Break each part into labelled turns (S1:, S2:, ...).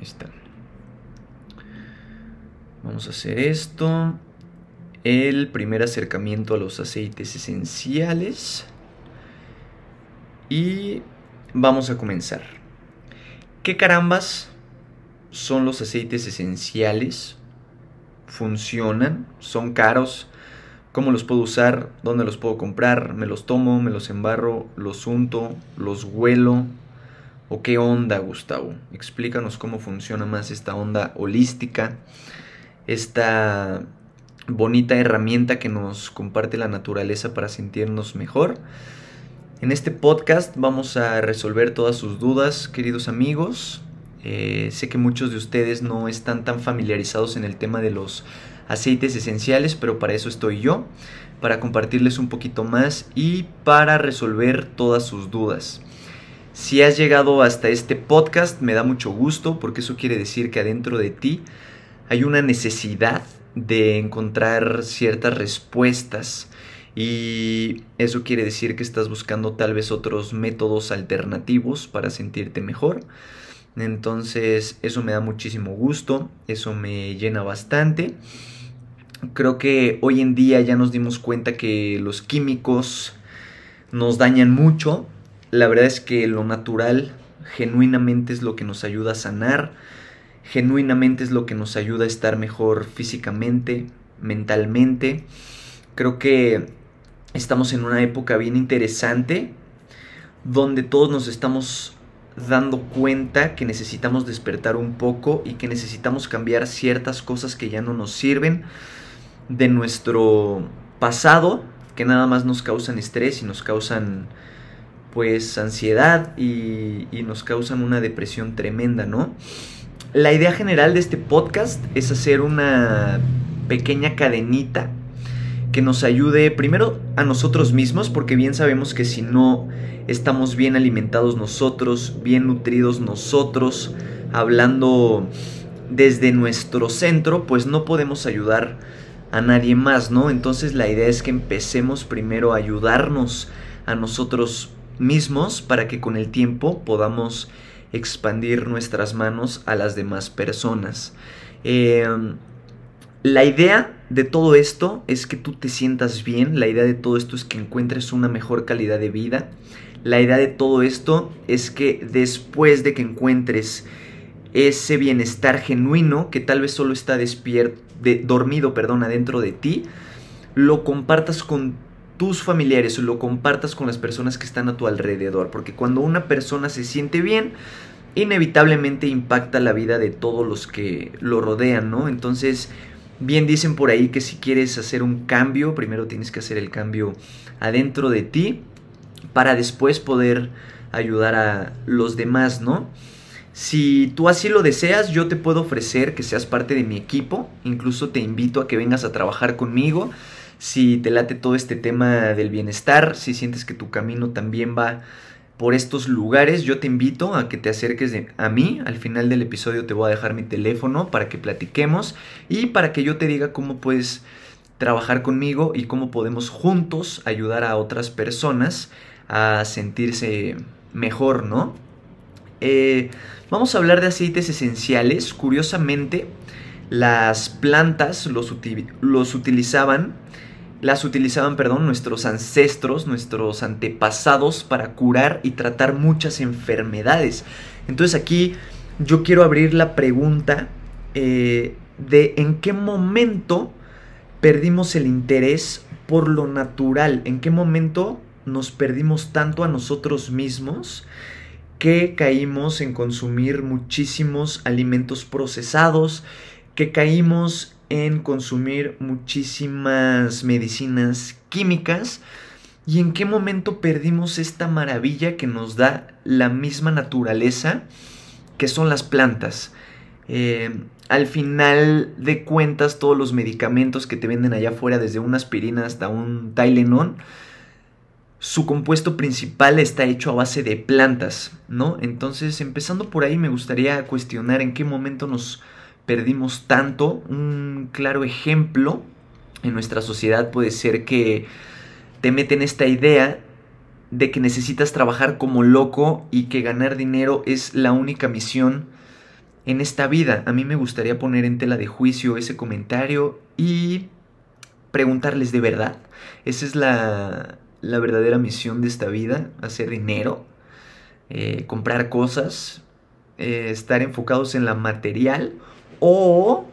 S1: Ahí. Vamos a hacer esto. El primer acercamiento a los aceites esenciales. Y vamos a comenzar. ¿Qué carambas son los aceites esenciales? ¿Funcionan? ¿Son caros? ¿Cómo los puedo usar? ¿Dónde los puedo comprar? ¿Me los tomo? ¿Me los embarro? ¿Los unto? ¿Los huelo? ¿O qué onda, Gustavo? Explícanos cómo funciona más esta onda holística, esta bonita herramienta que nos comparte la naturaleza para sentirnos mejor. En este podcast vamos a resolver todas sus dudas, queridos amigos. Eh, sé que muchos de ustedes no están tan familiarizados en el tema de los aceites esenciales, pero para eso estoy yo, para compartirles un poquito más y para resolver todas sus dudas. Si has llegado hasta este podcast, me da mucho gusto porque eso quiere decir que adentro de ti hay una necesidad de encontrar ciertas respuestas y eso quiere decir que estás buscando tal vez otros métodos alternativos para sentirte mejor. Entonces eso me da muchísimo gusto, eso me llena bastante. Creo que hoy en día ya nos dimos cuenta que los químicos nos dañan mucho. La verdad es que lo natural genuinamente es lo que nos ayuda a sanar, genuinamente es lo que nos ayuda a estar mejor físicamente, mentalmente. Creo que estamos en una época bien interesante donde todos nos estamos dando cuenta que necesitamos despertar un poco y que necesitamos cambiar ciertas cosas que ya no nos sirven de nuestro pasado que nada más nos causan estrés y nos causan pues ansiedad y, nos causan una depresión tremenda, ¿no? La idea general de este podcast es hacer una pequeña cadenita que nos ayude primero a nosotros mismos, porque bien sabemos que si no estamos bien alimentados nosotros, bien nutridos nosotros, hablando desde nuestro centro, pues no podemos ayudar a nadie más, ¿no? Entonces la idea es que empecemos primero a ayudarnos a nosotros mismos para que con el tiempo podamos expandir nuestras manos a las demás personas. Em, la idea de todo esto es que tú te sientas bien, la idea de todo esto es que encuentres una mejor calidad de vida, la idea de todo esto es que después de que encuentres ese bienestar genuino que tal vez solo está despierto, dormido, perdón, adentro de ti, lo compartas con tus familiares o lo compartas con las personas que están a tu alrededor, porque cuando una persona se siente bien, inevitablemente impacta la vida de todos los que lo rodean, ¿no? Entonces, bien dicen por ahí que si quieres hacer un cambio, primero tienes que hacer el cambio adentro de ti para después poder ayudar a los demás, ¿no? Si tú así lo deseas, yo te puedo ofrecer que seas parte de mi equipo. Incluso te invito a que vengas a trabajar conmigo. Si te late todo este tema del bienestar, si sientes que tu camino también va por estos lugares, yo te invito a que te acerques a mí. Al final del episodio te voy a dejar mi teléfono para que platiquemos y para que yo te diga cómo puedes trabajar conmigo y cómo podemos juntos ayudar a otras personas a sentirse mejor, ¿no? Eh, vamos a hablar de aceites esenciales. Curiosamente, las plantas los, los utilizaban, las utilizaban, perdón, nuestros ancestros, nuestros antepasados para curar y tratar muchas enfermedades. Entonces aquí yo quiero abrir la pregunta eh, de en qué momento perdimos el interés por lo natural, en qué momento nos perdimos tanto a nosotros mismos que caímos en consumir muchísimos alimentos procesados, que caímos en consumir muchísimas medicinas químicas y en qué momento perdimos esta maravilla que nos da la misma naturaleza que son las plantas. Eh, al final de cuentas, todos los medicamentos que te venden allá afuera, desde una aspirina hasta un Tylenol, su compuesto principal está hecho a base de plantas, ¿no? Entonces, empezando por ahí, me gustaría cuestionar en qué momento nos perdimos tanto. Un claro ejemplo en nuestra sociedad puede ser que te meten esta idea de que necesitas trabajar como loco y que ganar dinero es la única misión en esta vida. A mí me gustaría poner en tela de juicio ese comentario y preguntarles de verdad. Esa es la, la verdadera misión de esta vida, hacer dinero, eh, comprar cosas, eh, estar enfocados en la material o,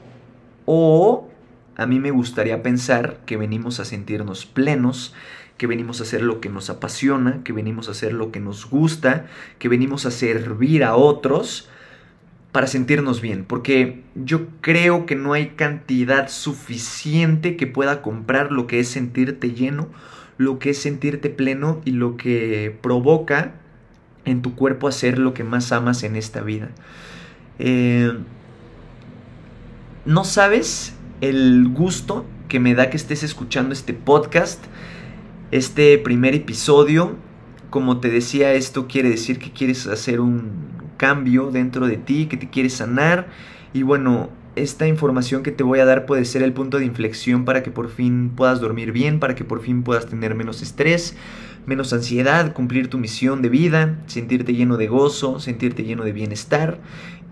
S1: o a mí me gustaría pensar que venimos a sentirnos plenos, que venimos a hacer lo que nos apasiona, que venimos a hacer lo que nos gusta, que venimos a servir a otros para sentirnos bien, porque yo creo que no hay cantidad suficiente que pueda comprar lo que es sentirte lleno, lo que es sentirte pleno y lo que provoca en tu cuerpo hacer lo que más amas en esta vida. Eh, no sabes el gusto que me da que estés escuchando este podcast, este primer episodio. Como te decía, esto quiere decir que quieres hacer un cambio dentro de ti, que te quieres sanar. Y bueno, esta información que te voy a dar puede ser el punto de inflexión para que por fin puedas dormir bien, para que por fin puedas tener menos estrés, menos ansiedad, cumplir tu misión de vida, sentirte lleno de gozo, sentirte lleno de bienestar.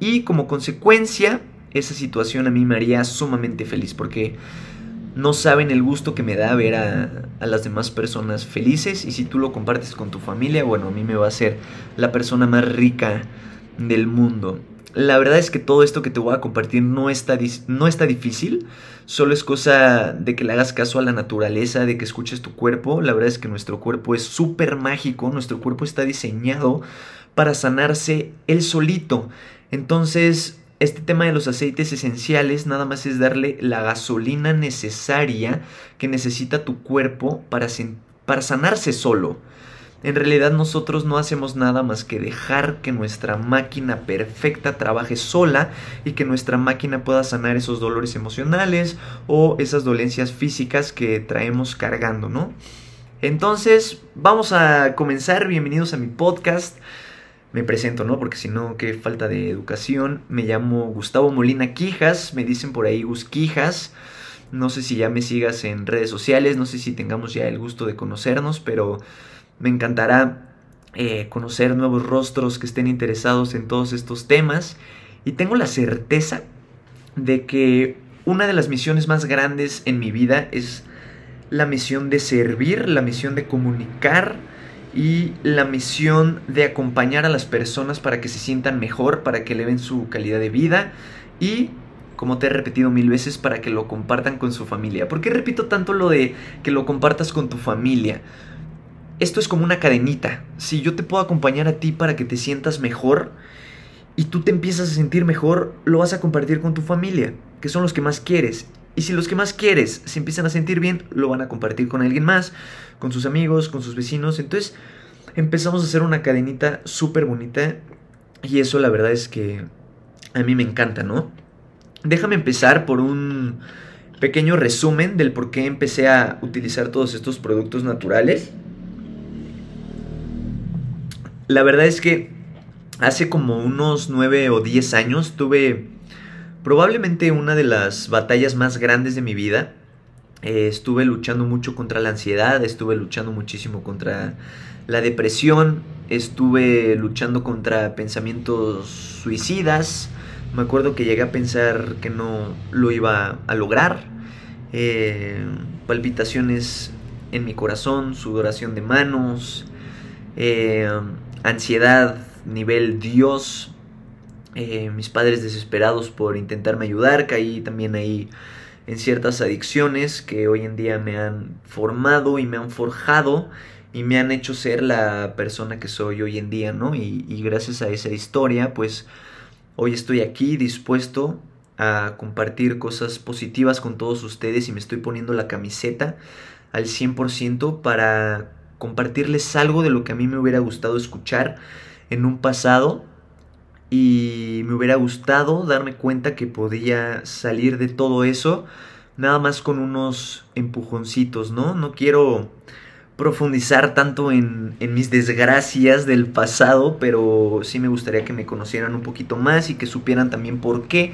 S1: Y como consecuencia, esa situación a mí me haría sumamente feliz porque no saben el gusto que me da ver a, las demás personas felices y si tú lo compartes con tu familia, bueno, a mí me va a ser la persona más rica del mundo. La verdad es que todo esto que te voy a compartir no está, no está difícil, solo es cosa de que le hagas caso a la naturaleza, de que escuches tu cuerpo. La verdad es que nuestro cuerpo es súper mágico, nuestro cuerpo está diseñado para sanarse él solito. Entonces, este tema de los aceites esenciales nada más es darle la gasolina necesaria que necesita tu cuerpo para, para sanarse solo. En realidad nosotros no hacemos nada más que dejar que nuestra máquina perfecta trabaje sola y que nuestra máquina pueda sanar esos dolores emocionales o esas dolencias físicas que traemos cargando, ¿no? Entonces, vamos a comenzar. Bienvenidos a mi podcast me presento, ¿no? Porque si no, qué falta de educación. Me llamo Gustavo Molina Quijas, me dicen por ahí Gus Quijas. No sé si ya me sigas en redes sociales, no sé si tengamos ya el gusto de conocernos, pero me encantará eh, conocer nuevos rostros que estén interesados en todos estos temas. Y tengo la certeza de que una de las misiones más grandes en mi vida es la misión de servir, la misión de comunicar y la misión de acompañar a las personas para que se sientan mejor, para que eleven su calidad de vida y, como te he repetido mil veces, para que lo compartan con su familia. ¿Por qué repito tanto lo de que lo compartas con tu familia? Esto es como una cadenita. Si yo te puedo acompañar a ti para que te sientas mejor y tú te empiezas a sentir mejor, lo vas a compartir con tu familia, que son los que más quieres. Y si los que más quieres se empiezan a sentir bien, lo van a compartir con alguien más, con sus amigos, con sus vecinos. Entonces empezamos a hacer una cadenita súper bonita y eso la verdad es que a mí me encanta, ¿no? Déjame empezar por un pequeño resumen del por qué empecé a utilizar todos estos productos naturales. La verdad es que hace como unos 9 o 10 años tuve probablemente una de las batallas más grandes de mi vida. Eh, estuve luchando mucho contra la ansiedad, estuve luchando muchísimo contra la depresión, estuve luchando contra pensamientos suicidas. Me acuerdo que llegué a pensar que no lo iba a lograr. Eh, palpitaciones en mi corazón, sudoración de manos, eh, ansiedad nivel Dios, eh, mis padres desesperados por intentarme ayudar, caí también ahí en ciertas adicciones que hoy en día me han formado y me han forjado y me han hecho ser la persona que soy hoy en día, ¿no? Y, y gracias a esa historia, pues hoy estoy aquí dispuesto a compartir cosas positivas con todos ustedes y me estoy poniendo la camiseta al 100% para compartirles algo de lo que a mí me hubiera gustado escuchar en un pasado y me hubiera gustado darme cuenta que podía salir de todo eso nada más con unos empujoncitos, ¿no? No quiero profundizar tanto en, en, mis desgracias del pasado, pero sí me gustaría que me conocieran un poquito más y que supieran también por qué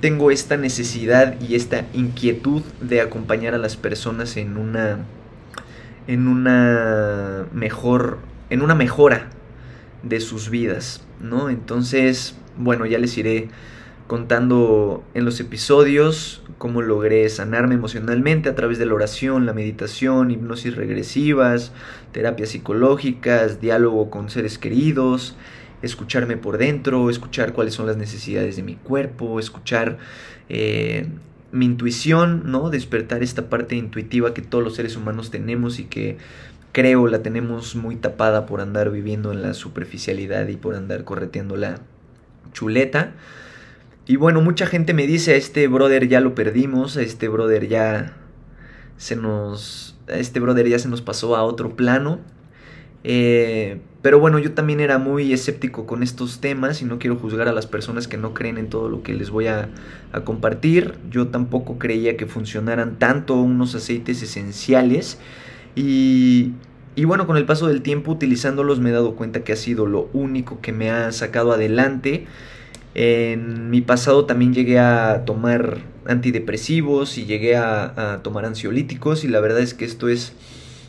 S1: tengo esta necesidad y esta inquietud de acompañar a las personas en una en una mejor en una mejora de sus vidas, ¿no? Entonces, bueno, ya les iré contando en los episodios cómo logré sanarme emocionalmente a través de la oración, la meditación, hipnosis regresivas, terapias psicológicas, diálogo con seres queridos, escucharme por dentro, escuchar cuáles son las necesidades de mi cuerpo, escuchar eh, mi intuición, ¿no? Despertar esta parte intuitiva que todos los seres humanos tenemos y que creo la tenemos muy tapada por andar viviendo en la superficialidad y por andar correteando la chuleta. Y bueno, mucha gente me dice, a este brother ya lo perdimos, a este brother ya se nos... A este brother ya se nos pasó a otro plano. Eh, pero bueno, yo también era muy escéptico con estos temas y no quiero juzgar a las personas que no creen en todo lo que les voy a, a compartir. Yo tampoco creía que funcionaran tanto unos aceites esenciales. Y, y bueno, con el paso del tiempo utilizándolos me he dado cuenta que ha sido lo único que me ha sacado adelante. En mi pasado también llegué a tomar antidepresivos y llegué a, tomar ansiolíticos y la verdad es que esto es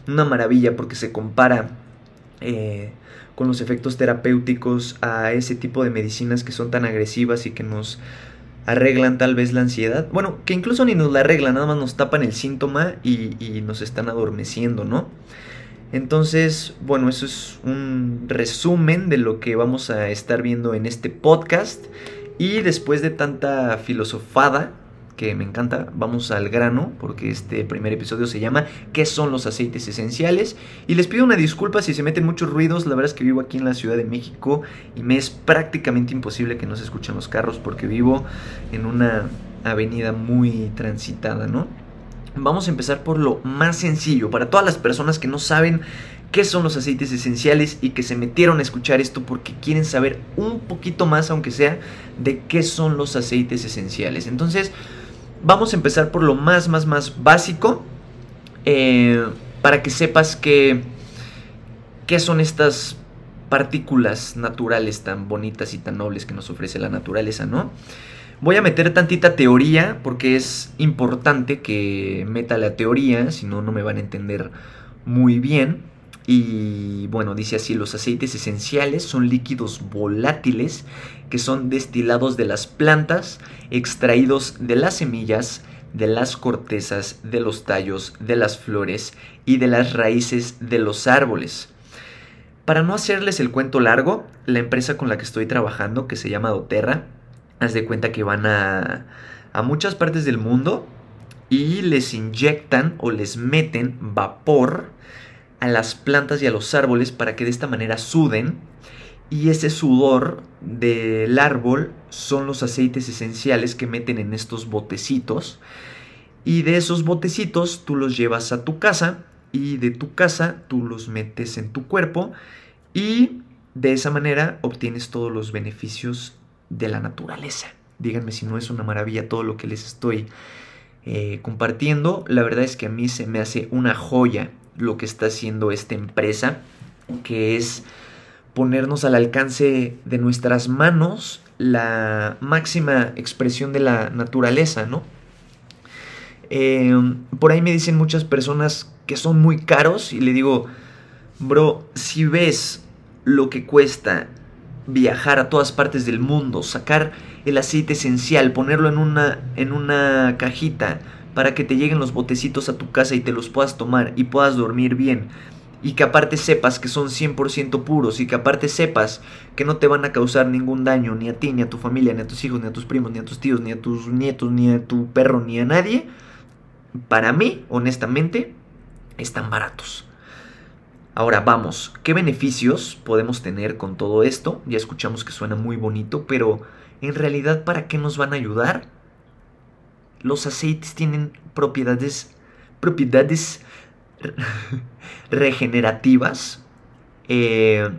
S1: una maravilla porque se compara eh, con los efectos terapéuticos a ese tipo de medicinas que son tan agresivas y que nos arreglan tal vez la ansiedad. Bueno, que incluso ni nos la arreglan, nada más nos tapan el síntoma y, y nos están adormeciendo, ¿no? Entonces, bueno, eso es un resumen de lo que vamos a estar viendo en este podcast. Y después de tanta filosofada, que me encanta, vamos al grano, porque este primer episodio se llama ¿Qué son los aceites esenciales? Y les pido una disculpa si se meten muchos ruidos, la verdad es que vivo aquí en la Ciudad de México y me es prácticamente imposible que no se escuchen los carros porque vivo en una avenida muy transitada, ¿no? Vamos a empezar por lo más sencillo. Para todas las personas que no saben qué son los aceites esenciales y que se metieron a escuchar esto porque quieren saber un poquito más, aunque sea, de qué son los aceites esenciales. Entonces, vamos a empezar por lo más, más, más básico. Eh, para que sepas que, qué son estas partículas naturales tan bonitas y tan nobles que nos ofrece la naturaleza, ¿no? Voy a meter tantita teoría porque es importante que meta la teoría, si no, no me van a entender muy bien. Y bueno, dice así, los aceites esenciales son líquidos volátiles que son destilados de las plantas, extraídos de las semillas, de las cortezas, de los tallos, de las flores y de las raíces de los árboles. Para no hacerles el cuento largo, la empresa con la que estoy trabajando, que se llama doTERRA, haz de cuenta que van a, a muchas partes del mundo y les inyectan o les meten vapor a las plantas y a los árboles para que de esta manera suden y ese sudor del árbol son los aceites esenciales que meten en estos botecitos y de esos botecitos tú los llevas a tu casa y de tu casa tú los metes en tu cuerpo y de esa manera obtienes todos los beneficios de la naturaleza. Díganme si no es una maravilla todo lo que les estoy eh, compartiendo. La verdad es que a mí se me hace una joya lo que está haciendo esta empresa, que es ponernos al alcance de nuestras manos la máxima expresión de la naturaleza, ¿no? Eh, por ahí me dicen muchas personas que son muy caros y le digo, bro, si ves lo que cuesta viajar a todas partes del mundo, sacar el aceite esencial, ponerlo en una, en una cajita para que te lleguen los botecitos a tu casa y te los puedas tomar y puedas dormir bien. Y que aparte sepas que son 100% puros y que aparte sepas que no te van a causar ningún daño ni a ti, ni a tu familia, ni a tus hijos, ni a tus primos, ni a tus tíos, ni a tus nietos, ni a tu perro, ni a nadie. Para mí, honestamente, están baratos. Ahora vamos, ¿qué beneficios podemos tener con todo esto? Ya escuchamos que suena muy bonito, pero en realidad ¿para qué nos van a ayudar? Los aceites tienen propiedades, propiedades regenerativas eh,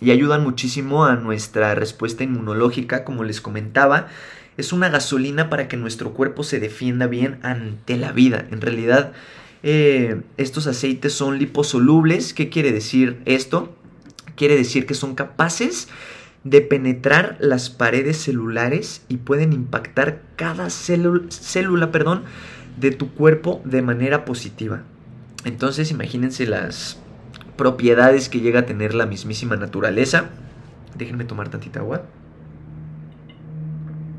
S1: y ayudan muchísimo a nuestra respuesta inmunológica, como les comentaba. Es una gasolina para que nuestro cuerpo se defienda bien ante la vida. En realidad, eh, estos aceites son liposolubles. ¿Qué quiere decir esto? Quiere decir que son capaces de penetrar las paredes celulares y pueden impactar cada célula perdón, de tu cuerpo de manera positiva. Entonces imagínense las propiedades que llega a tener la mismísima naturaleza. Déjenme tomar tantita agua.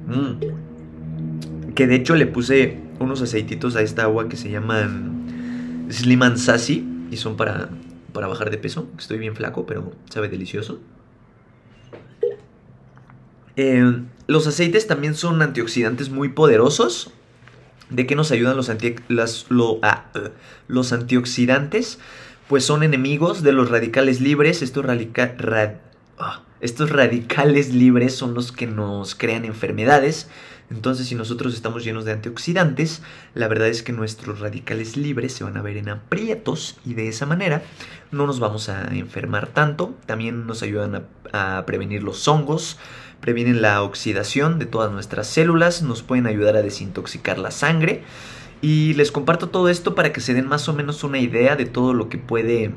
S1: Mm. Que de hecho le puse unos aceititos a esta agua que se llaman Slim and Sassy y son para, para bajar de peso. Estoy bien flaco, pero sabe delicioso. Eh, los aceites también son antioxidantes muy poderosos. ¿De qué nos ayudan los, ah, los antioxidantes? Pues son enemigos de los radicales libres. Ah, estos radicales libres son los que nos crean enfermedades. Entonces, si nosotros estamos llenos de antioxidantes, la verdad es que nuestros radicales libres se van a ver en aprietos y de esa manera no nos vamos a enfermar tanto. También nos ayudan a prevenir los hongos, previenen la oxidación de todas nuestras células, nos pueden ayudar a desintoxicar la sangre. Y les comparto todo esto para que se den más o menos una idea de todo lo que puede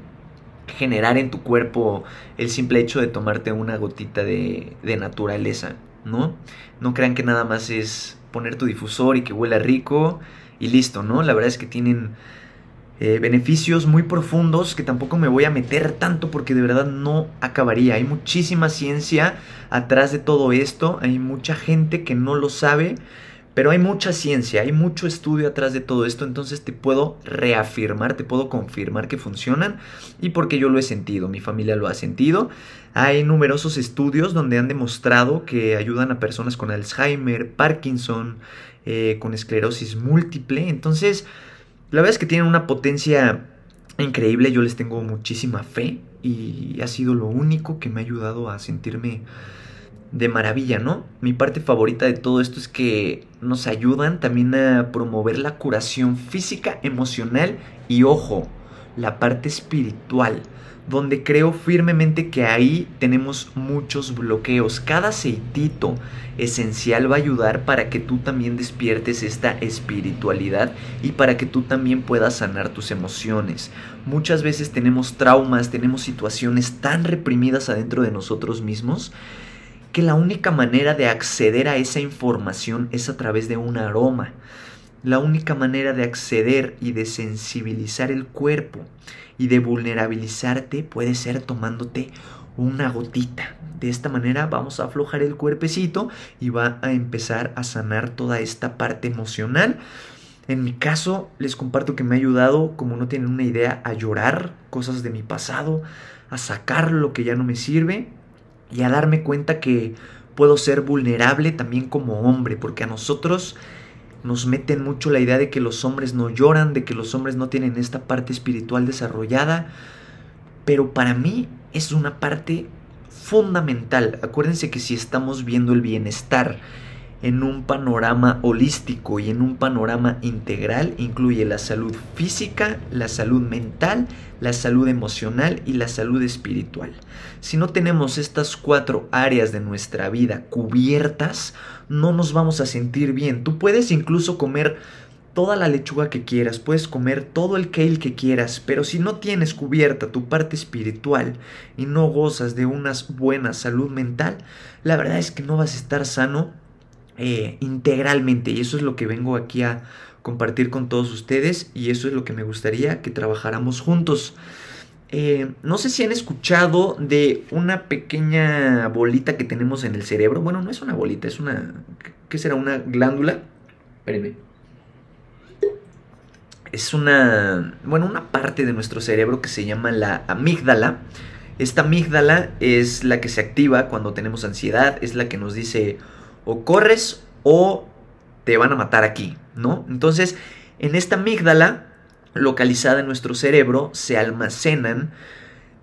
S1: generar en tu cuerpo el simple hecho de tomarte una gotita de, naturaleza, ¿no? No crean que nada más es poner tu difusor y que huela rico y listo, ¿no? La verdad es que tienen eh, beneficios muy profundos que tampoco me voy a meter tanto porque de verdad no acabaría. Hay muchísima ciencia atrás de todo esto, hay mucha gente que no lo sabe, pero hay mucha ciencia, hay mucho estudio atrás de todo esto, entonces te puedo reafirmar, te puedo confirmar que funcionan y porque yo lo he sentido, mi familia lo ha sentido. Hay numerosos estudios donde han demostrado que ayudan a personas con Alzheimer, Parkinson, eh, con esclerosis múltiple, entonces... La verdad es que tienen una potencia increíble, yo les tengo muchísima fe y ha sido lo único que me ha ayudado a sentirme de maravilla, ¿no? Mi parte favorita de todo esto es que nos ayudan también a promover la curación física, emocional y, ojo, la parte espiritual donde creo firmemente que ahí tenemos muchos bloqueos. Cada aceitito esencial va a ayudar para que tú también despiertes esta espiritualidad y para que tú también puedas sanar tus emociones. Muchas veces tenemos traumas, tenemos situaciones tan reprimidas adentro de nosotros mismos que la única manera de acceder a esa información es a través de un aroma. La única manera de acceder y de sensibilizar el cuerpo y de vulnerabilizarte puede ser tomándote una gotita. De esta manera vamos a aflojar el cuerpecito y va a empezar a sanar toda esta parte emocional. En mi caso, les comparto que me ha ayudado, como no tienen una idea, a llorar cosas de mi pasado, a sacar lo que ya no me sirve y a darme cuenta que puedo ser vulnerable también como hombre, porque a nosotros nos meten mucho la idea de que los hombres no lloran, de que los hombres no tienen esta parte espiritual desarrollada, pero para mí es una parte fundamental. Acuérdense que si estamos viendo el bienestar en un panorama holístico y en un panorama integral, incluye la salud física, la salud mental, la salud emocional y la salud espiritual. Si no tenemos estas cuatro áreas de nuestra vida cubiertas, no nos vamos a sentir bien. Tú puedes incluso comer toda la lechuga que quieras, puedes comer todo el kale que quieras, pero si no tienes cubierta tu parte espiritual y no gozas de una buena salud mental, la verdad es que no vas a estar sano eh, integralmente y eso es lo que vengo aquí a compartir con todos ustedes y eso es lo que me gustaría que trabajáramos juntos. Eh, no sé si han escuchado de una pequeña bolita que tenemos en el cerebro. Bueno, no es una bolita, es una... ¿Qué será? Una glándula. Espérenme. Es una... Bueno, una parte de nuestro cerebro que se llama la amígdala. Esta amígdala es la que se activa cuando tenemos ansiedad, es la que nos dice o corres o te van a matar aquí, ¿no? Entonces, en esta amígdala localizada en nuestro cerebro se almacenan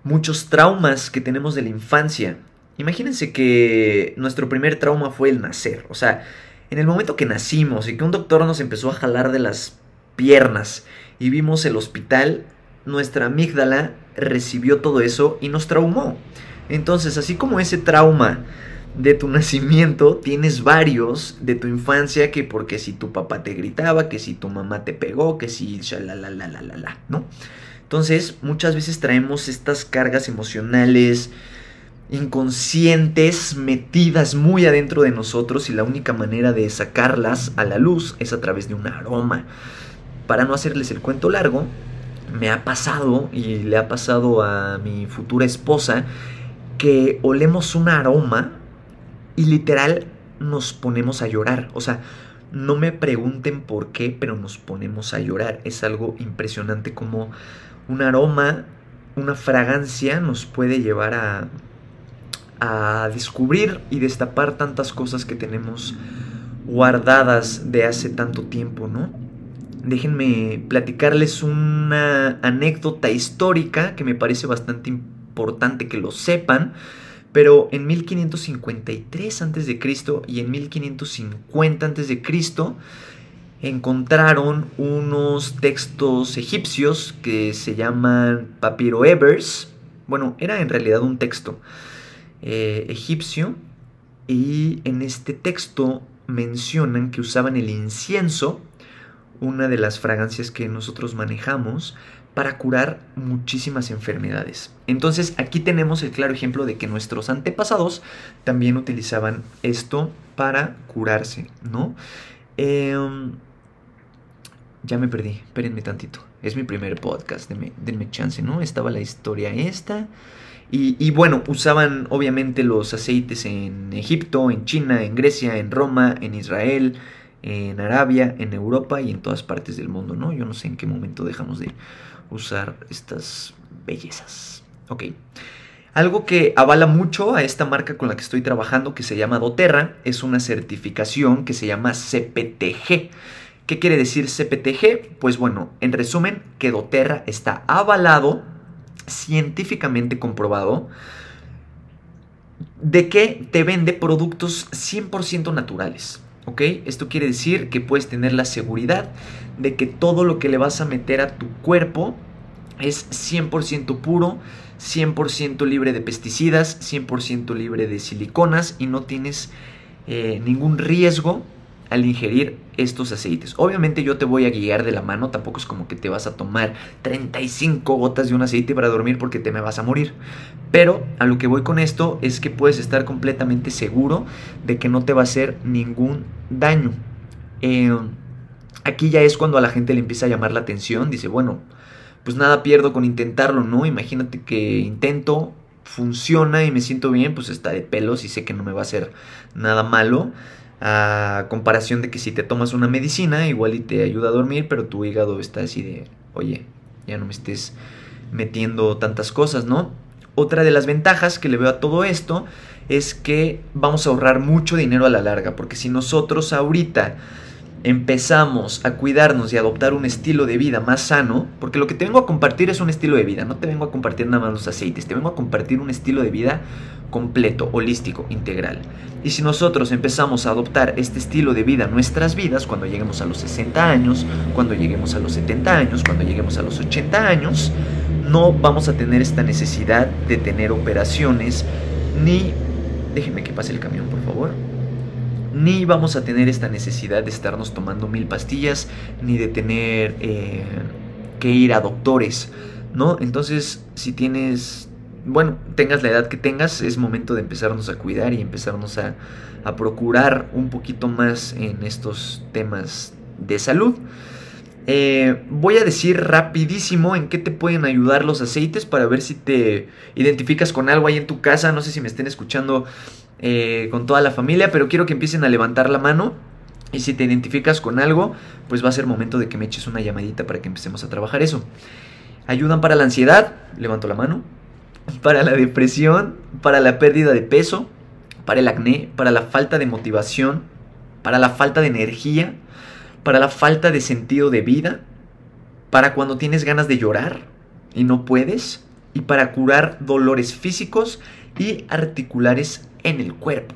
S1: muchos traumas que tenemos de la infancia. Imagínense que nuestro primer trauma fue el nacer. O sea, en el momento que nacimos y que un doctor nos empezó a jalar de las piernas y vimos el hospital, nuestra amígdala recibió todo eso y nos traumó. Entonces, así como ese trauma de tu nacimiento tienes varios de tu infancia que porque si tu papá te gritaba, que si tu mamá te pegó, que si la la la la la ¿no? Entonces, muchas veces traemos estas cargas emocionales inconscientes metidas muy adentro de nosotros y la única manera de sacarlas a la luz es a través de un aroma. Para no hacerles el cuento largo, me ha pasado y le ha pasado a mi futura esposa que olemos un aroma y literal nos ponemos a llorar. O sea, no me pregunten por qué, pero nos ponemos a llorar. Es algo impresionante como un aroma, una fragancia nos puede llevar a, a descubrir y destapar tantas cosas que tenemos guardadas de hace tanto tiempo, ¿no? Déjenme platicarles una anécdota histórica que me parece bastante importante que lo sepan. Pero en 1553 a.C. y en 1550 a.C. encontraron unos textos egipcios que se llaman Evers. Bueno, era en realidad un texto eh, egipcio y en este texto mencionan que usaban el incienso, una de las fragancias que nosotros manejamos, para curar muchísimas enfermedades. Entonces aquí tenemos el claro ejemplo de que nuestros antepasados también utilizaban esto para curarse, ¿no? Em, ya me perdí, espérenme tantito. Es mi primer podcast, denme, denme chance, ¿no? Estaba la historia esta. Y, y, bueno, usaban obviamente los aceites en Egipto, en China, en Grecia, en Roma, en Israel, en Arabia, en Europa y en todas partes del mundo, ¿no? Yo no sé en qué momento dejamos de usar estas bellezas. Algo que avala mucho a esta marca con la que estoy trabajando, que se llama doTERRA, es una certificación que se llama CPTG. ¿Qué quiere decir CPTG? Pues bueno, en resumen, que doTERRA está avalado, científicamente comprobado, de que te vende productos 100% naturales. Esto quiere decir que puedes tener la seguridad de que todo lo que le vas a meter a tu cuerpo es 100% puro, 100% libre de pesticidas, 100% libre de siliconas y no tienes eh, ningún riesgo al ingerir estos aceites. Obviamente yo te voy a guiar de la mano, tampoco es como que te vas a tomar 35 gotas de un aceite para dormir porque te me vas a morir. Pero a lo que voy con esto es que puedes estar completamente seguro de que no te va a hacer ningún daño. Eh, aquí ya es cuando a la gente le empieza a llamar la atención, dice, bueno, pues nada pierdo con intentarlo, ¿no? Imagínate que intento, funciona y me siento bien, pues está de pelos y sé que no me va a hacer nada malo a comparación de que si te tomas una medicina, igual y te ayuda a dormir, pero tu hígado está así de, oye, ya no me estés metiendo tantas cosas, ¿no? Otra de las ventajas que le veo a todo esto es que vamos a ahorrar mucho dinero a la larga, porque si nosotros ahorita empezamos a cuidarnos y adoptar un estilo de vida más sano, porque lo que te vengo a compartir es un estilo de vida, no te vengo a compartir nada más los aceites, te vengo a compartir un estilo de vida completo, holístico, integral. Y si nosotros empezamos a adoptar este estilo de vida en nuestras vidas, cuando lleguemos a los 60 años, cuando lleguemos a los 70 años, cuando lleguemos a los 80 años, no vamos a tener esta necesidad de tener operaciones, ni... Déjenme que pase el camión, por favor ni vamos a tener esta necesidad de estarnos tomando mil pastillas, ni de tener eh, que ir a doctores, ¿no? Entonces, si tienes, bueno, tengas la edad que tengas, es momento de empezarnos a cuidar y empezarnos a, a procurar un poquito más en estos temas de salud. Eh, voy a decir rapidísimo en qué te pueden ayudar los aceites para ver si te identificas con algo ahí en tu casa. No sé si me estén escuchando eh, con toda la familia, pero quiero que empiecen a levantar la mano. Y si te identificas con algo, pues va a ser momento de que me eches una llamadita para que empecemos a trabajar eso. Ayudan para la ansiedad, levanto la mano. Para la depresión, para la pérdida de peso, para el acné, para la falta de motivación, para la falta de energía, para la falta de sentido de vida, para cuando tienes ganas de llorar y no puedes, y para curar dolores físicos y articulares en el cuerpo.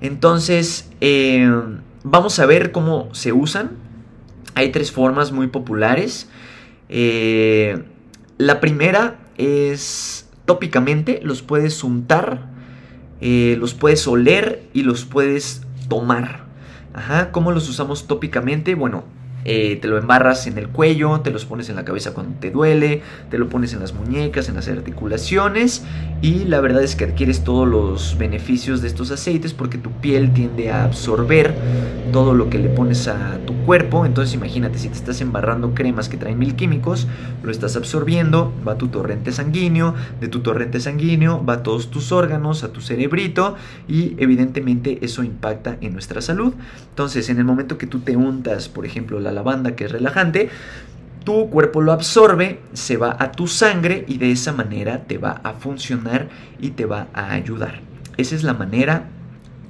S1: Entonces, eh, vamos a ver cómo se usan. Hay tres formas muy populares. Eh, la primera es tópicamente, los puedes untar, eh, los puedes oler y los puedes tomar. Ajá, ¿cómo los usamos tópicamente? Bueno, eh, te lo embarras en el cuello, te los pones en la cabeza cuando te duele, te lo pones en las muñecas, en las articulaciones y la verdad es que adquieres todos los beneficios de estos aceites porque tu piel tiende a absorber todo lo que le pones a tu cuerpo. Entonces imagínate, si te estás embarrando cremas que traen mil químicos, lo estás absorbiendo, va a tu torrente sanguíneo, de tu torrente sanguíneo va a todos tus órganos, a tu cerebrito y evidentemente eso impacta en nuestra salud. Entonces en el momento que tú te untas, por ejemplo, la lavanda que es relajante, tu cuerpo lo absorbe, se va a tu sangre y de esa manera te va a funcionar y te va a ayudar. Esa es la manera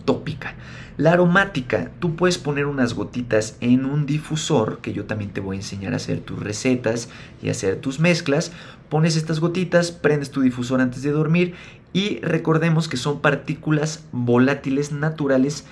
S1: tópica. La aromática, tú puedes poner unas gotitas en un difusor, que yo también te voy a enseñar a hacer tus recetas y hacer tus mezclas. Pones estas gotitas, prendes tu difusor antes de dormir y recordemos que son partículas volátiles naturales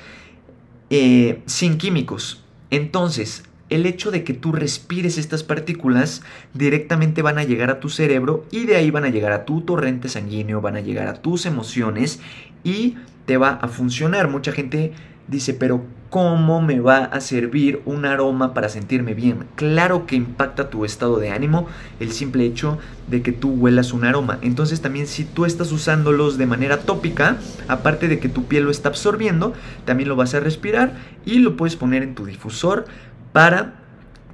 S1: eh, sin químicos. Entonces, el hecho de que tú respires estas partículas directamente van a llegar a tu cerebro y de ahí van a llegar a tu torrente sanguíneo, van a llegar a tus emociones y te va a funcionar. Mucha gente dice, pero ¿cómo me va a servir un aroma para sentirme bien? Claro que impacta tu estado de ánimo el simple hecho de que tú huelas un aroma. Entonces también si tú estás usándolos de manera tópica, aparte de que tu piel lo está absorbiendo, también lo vas a respirar y lo puedes poner en tu difusor para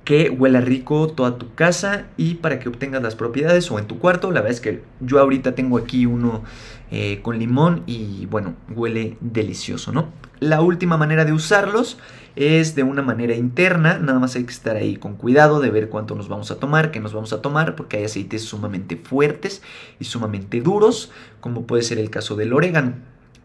S1: que huela rico toda tu casa y para que obtengas las propiedades o en tu cuarto. La verdad es que yo ahorita tengo aquí uno eh, con limón y bueno, huele delicioso, ¿no? La última manera de usarlos es de una manera interna, nada más hay que estar ahí con cuidado de ver cuánto nos vamos a tomar, qué nos vamos a tomar, porque hay aceites sumamente fuertes y sumamente duros, como puede ser el caso del orégano.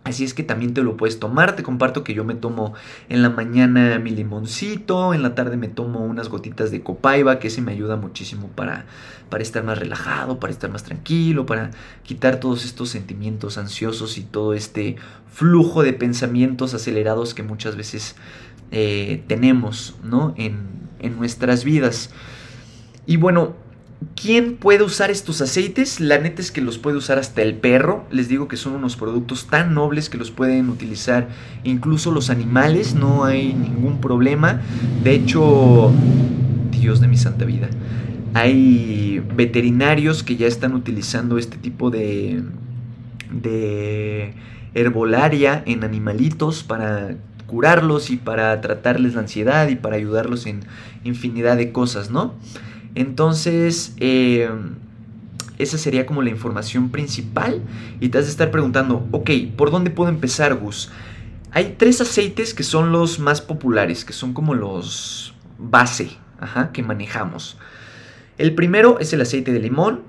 S1: Así es que también te lo puedes tomar. Te comparto que yo me tomo en la mañana mi limoncito, en la tarde me tomo unas gotitas de copaiba, que ese me ayuda muchísimo para, para estar más relajado, para estar más tranquilo, para quitar todos estos sentimientos ansiosos y todo este flujo de pensamientos acelerados que muchas veces eh, tenemos ¿no? en, en nuestras vidas. Y bueno, ¿Quién puede usar estos aceites? La neta es que los puede usar hasta el perro. Les digo que son unos productos tan nobles que los pueden utilizar incluso los animales. No hay ningún problema. De hecho, Dios de mi santa vida. Hay veterinarios que ya están utilizando este tipo de, de herbolaria en animalitos para curarlos y para tratarles la ansiedad y para ayudarlos en infinidad de cosas, ¿no? Entonces, eh, esa sería como la información principal. Y te has de estar preguntando, ok, ¿por dónde puedo empezar, Gus? Hay tres aceites que son los más populares, que son como los base que manejamos. El primero es el aceite de limón.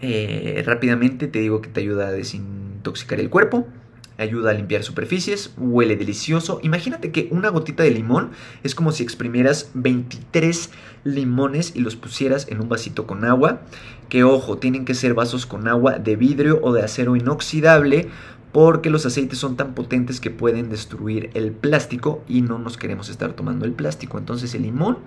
S1: Eh, rápidamente te digo que te ayuda a desintoxicar el cuerpo ayuda a limpiar superficies, huele delicioso. Imagínate que una gotita de limón es como si exprimieras 23 limones y los pusieras en un vasito con agua. Que ojo, tienen que ser vasos con agua de vidrio o de acero inoxidable porque los aceites son tan potentes que pueden destruir el plástico y no nos queremos estar tomando el plástico. Entonces el limón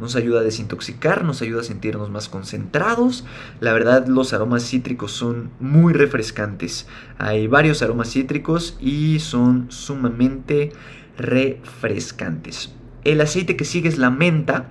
S1: nos ayuda a desintoxicar, nos ayuda a sentirnos más concentrados. La verdad los aromas cítricos son muy refrescantes. Hay varios aromas cítricos y son sumamente refrescantes. El aceite que sigue es la menta.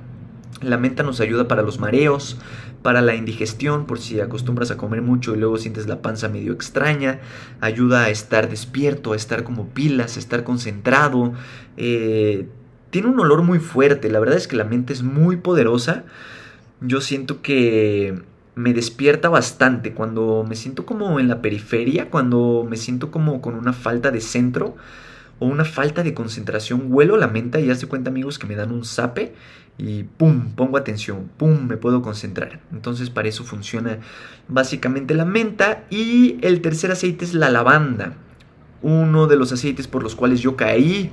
S1: La menta nos ayuda para los mareos, para la indigestión, por si acostumbras a comer mucho y luego sientes la panza medio extraña, ayuda a estar despierto, a estar como pilas, a estar concentrado. Eh, tiene un olor muy fuerte, la verdad es que la mente es muy poderosa. Yo siento que me despierta bastante cuando me siento como en la periferia, cuando me siento como con una falta de centro o una falta de concentración, huelo la menta y hace cuenta amigos que me dan un zape y pum, pongo atención, pum, me puedo concentrar. Entonces para eso funciona básicamente la menta y el tercer aceite es la lavanda, uno de los aceites por los cuales yo caí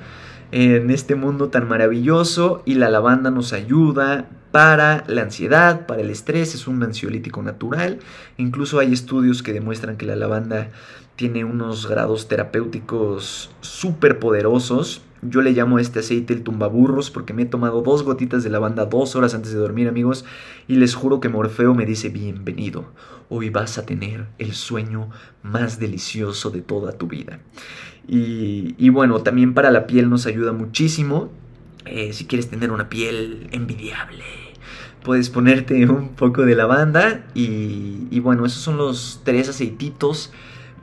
S1: en este mundo tan maravilloso y la lavanda nos ayuda para la ansiedad, para el estrés, es un ansiolítico natural. Incluso hay estudios que demuestran que la lavanda tiene unos grados terapéuticos súper poderosos. Yo le llamo a este aceite el tumbaburros porque me he tomado dos gotitas de lavanda dos horas antes de dormir, amigos, y les juro que Morfeo me dice bienvenido. Hoy vas a tener el sueño más delicioso de toda tu vida. Y, bueno, también para la piel nos ayuda muchísimo. Eh, si quieres tener una piel envidiable, puedes ponerte un poco de lavanda. Y, y bueno, esos son los tres aceititos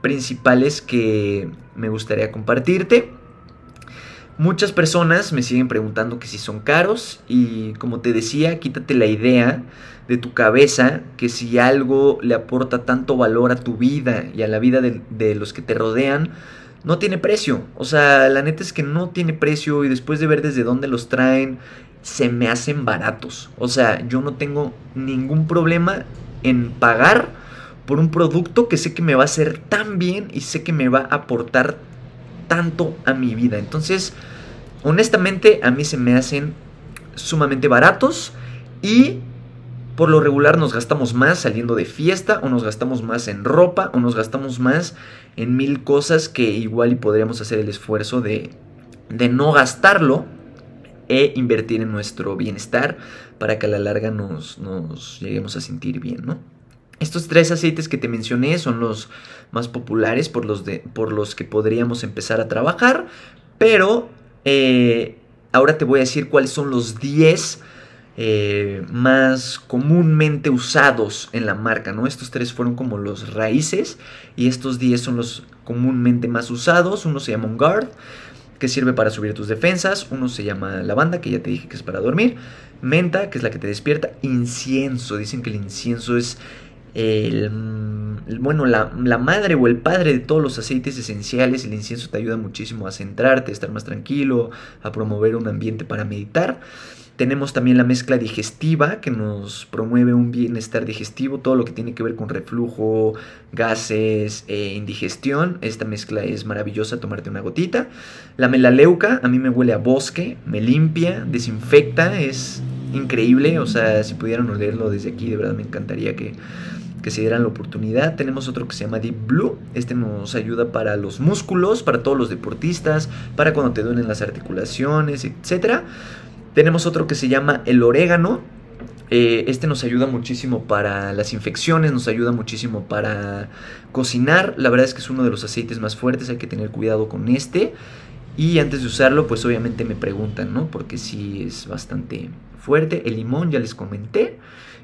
S1: principales que me gustaría compartirte. Muchas personas me siguen preguntando que si son caros y como te decía, quítate la idea de tu cabeza que si algo le aporta tanto valor a tu vida y a la vida de, los que te rodean, no tiene precio. O sea, la neta es que no tiene precio y después de ver desde dónde los traen, se me hacen baratos. O sea, yo no tengo ningún problema en pagar por un producto que sé que me va a hacer tan bien y sé que me va a aportar tanto a mi vida. Entonces, honestamente, a mí se me hacen sumamente baratos y por lo regular nos gastamos más saliendo de fiesta o nos gastamos más en ropa o nos gastamos más en mil cosas que igual y podríamos hacer el esfuerzo de, de no gastarlo e invertir en nuestro bienestar para que a la larga nos, nos lleguemos a sentir bien, ¿no? Estos tres aceites que te mencioné son los más populares por los, de, por los que podríamos empezar a trabajar, pero eh, ahora te voy a decir cuáles son los 10 eh, más comúnmente usados en la marca, ¿no? Estos tres fueron como los raíces y estos 10 son los comúnmente más usados. Uno se llama un guard, que sirve para subir tus defensas. Uno se llama lavanda, que ya te dije que es para dormir. Menta, que es la que te despierta. Incienso, dicen que el incienso es bueno, la, madre o el padre de todos los aceites esenciales, el incienso te ayuda muchísimo a centrarte, a estar más tranquilo, a promover un ambiente para meditar. Tenemos también la mezcla digestiva que nos promueve un bienestar digestivo, todo lo que tiene que ver con reflujo, gases, e indigestión. Esta mezcla es maravillosa, tomarte una gotita. La melaleuca a mí me huele a bosque, me limpia, desinfecta, es increíble. O sea, si pudieran olerlo desde aquí, de verdad me encantaría que que se dieran la oportunidad. Tenemos otro que se llama Deep Blue. Este nos ayuda para los músculos, para todos los deportistas, para cuando te duelen las articulaciones, etc. Tenemos otro que se llama el orégano. Eh, este nos ayuda muchísimo para las infecciones, nos ayuda muchísimo para cocinar. La verdad es que es uno de los aceites más fuertes, hay que tener cuidado con este. Y antes de usarlo, pues obviamente me preguntan, ¿no? Porque sí es bastante fuerte. El limón, ya les comenté.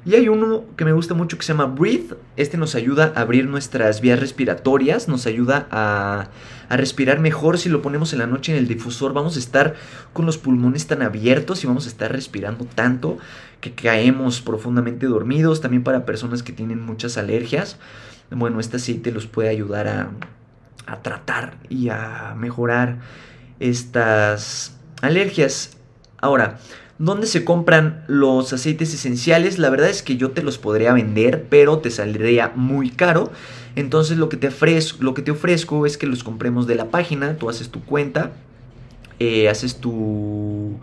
S1: Y hay uno que me gusta mucho que se llama Breathe. Este nos ayuda a abrir nuestras vías respiratorias, nos ayuda a, respirar mejor. Si lo ponemos en la noche en el difusor, vamos a estar con los pulmones tan abiertos y vamos a estar respirando tanto que caemos profundamente dormidos. También para personas que tienen muchas alergias. Bueno, este aceite los puede ayudar a, a tratar y a mejorar estas alergias. Ahora, ¿Dónde se compran los aceites esenciales? La verdad es que yo te los podría vender, pero te saldría muy caro. Entonces lo que te ofrezco, es que los compremos de la página. Tú haces tu cuenta, eh, haces tu,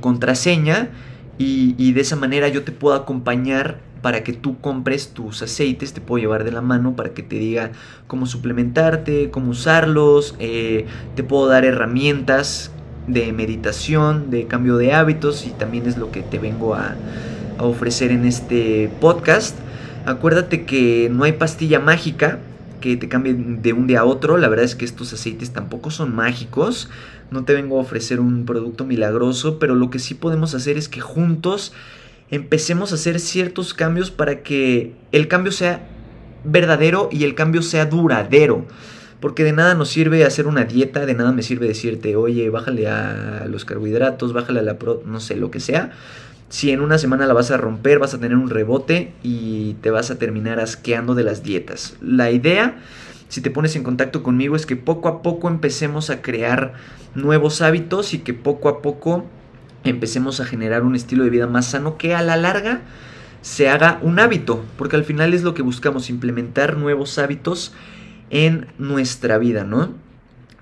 S1: contraseña y, y, de esa manera yo te puedo acompañar para que tú compres tus aceites, te puedo llevar de la mano para que te diga cómo suplementarte, cómo usarlos, eh, te puedo dar herramientas de meditación, de cambio de hábitos y también es lo que te vengo a, ofrecer en este podcast. Acuérdate que no hay pastilla mágica que te cambie de un día a otro. La verdad es que estos aceites tampoco son mágicos. No te vengo a ofrecer un producto milagroso, pero lo que sí podemos hacer es que juntos empecemos a hacer ciertos cambios para que el cambio sea verdadero y el cambio sea duradero. Porque de nada nos sirve hacer una dieta, de nada me sirve decirte, oye, bájale a los carbohidratos, bájale a la pro, no sé, lo que sea. Si en una semana la vas a romper, vas a tener un rebote y te vas a terminar asqueando de las dietas. La idea, si te pones en contacto conmigo, es que poco a poco empecemos a crear nuevos hábitos y que poco a poco empecemos a generar un estilo de vida más sano que a la larga se haga un hábito, porque al final es lo que buscamos, implementar nuevos hábitos en nuestra vida, ¿no?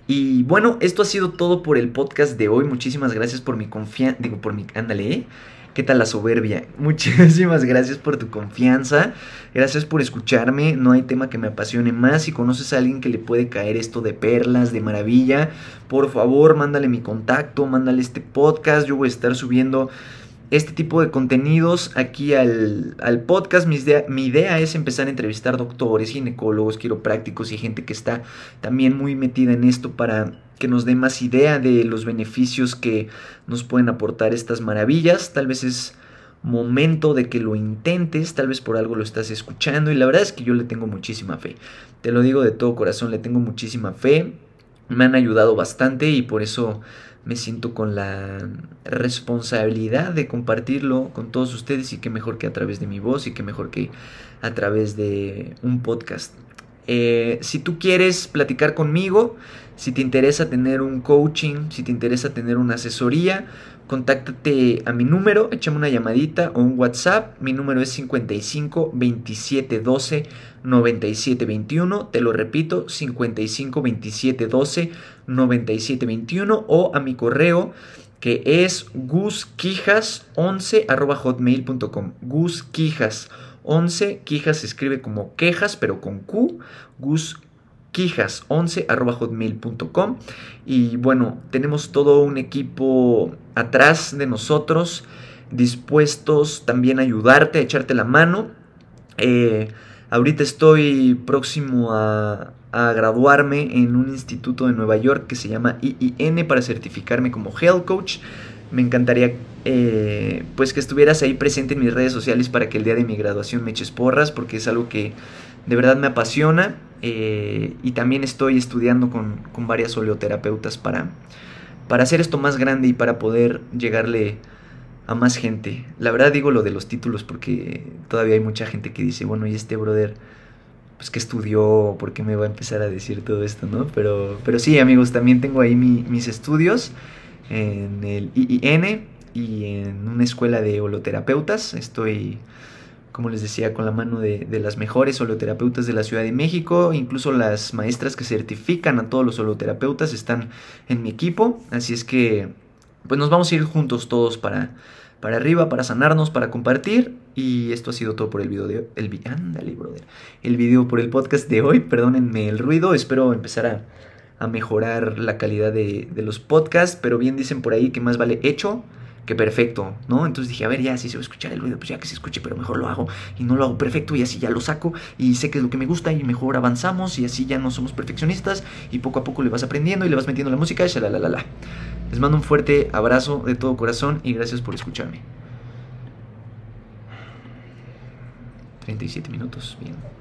S1: Y bueno, esto ha sido todo por el podcast de hoy. Muchísimas gracias por mi confianza. Digo, por mi. Ándale, ¿eh? ¿Qué tal la soberbia? Muchísimas gracias por tu confianza. Gracias por escucharme. No hay tema que me apasione más. Si conoces a alguien que le puede caer esto de perlas, de maravilla, por favor, mándale mi contacto, mándale este podcast. Yo voy a estar subiendo este tipo de contenidos aquí al, podcast. Mi idea, mi idea, es empezar a entrevistar doctores, ginecólogos, quiroprácticos y gente que está también muy metida en esto para que nos dé más idea de los beneficios que nos pueden aportar estas maravillas. Tal vez es momento de que lo intentes, tal vez por algo lo estás escuchando y la verdad es que yo le tengo muchísima fe. Te lo digo de todo corazón, le tengo muchísima fe. Me han ayudado bastante y por eso me siento con la responsabilidad de compartirlo con todos ustedes y qué mejor que a través de mi voz y qué mejor que a través de un podcast. Eh, si tú quieres platicar conmigo, si te interesa tener un coaching, si te interesa tener una asesoría, contáctate a mi número, échame una llamadita o un WhatsApp. Mi número es 55 27 12 97 21. Te lo repito, 55 27 12 97 21 o a mi correo que es gusquijas11 hotmail.com. Gusquijas 11, quijas se escribe como quejas, pero con Q, gusquijas11 hotmail.com. Y bueno, tenemos todo un equipo atrás de nosotros, dispuestos también a ayudarte, a echarte la mano. Eh, ahorita estoy próximo a, a graduarme en un instituto de Nueva York que se llama IIN para certificarme como Health Coach me encantaría eh, pues que estuvieras ahí presente en mis redes sociales para que el día de mi graduación me eches porras porque es algo que de verdad me apasiona eh, y también estoy estudiando con, con, varias oleoterapeutas para, para hacer esto más grande y para poder llegarle a más gente. La verdad digo lo de los títulos porque todavía hay mucha gente que dice, bueno, y este brother, pues que estudió, ¿por qué me va a empezar a decir todo esto, no? Pero, pero sí, amigos, también tengo ahí mis estudios en el IIN y en una escuela de holoterapeutas. Estoy, como les decía, con la mano de, las mejores holoterapeutas de la Ciudad de México. Incluso las maestras que certifican a todos los holoterapeutas están en mi equipo. Así es que, pues nos vamos a ir juntos todos para, para arriba, para sanarnos, para compartir. Y esto ha sido todo por el video de el, brother. El video por el podcast de hoy. Perdónenme el ruido. Espero empezar a a mejorar la calidad de, los podcasts, pero bien dicen por ahí que más vale hecho que perfecto, ¿no? Entonces dije, a ver, ya si se va a escuchar el ruido, pues ya que se escuche, pero mejor lo hago y no lo hago perfecto y así ya lo saco y sé que es lo que me gusta y mejor avanzamos y así ya no somos perfeccionistas y poco a poco le vas aprendiendo y le vas metiendo la música y la Les mando un fuerte abrazo de todo corazón y gracias por escucharme. 37 minutos, bien.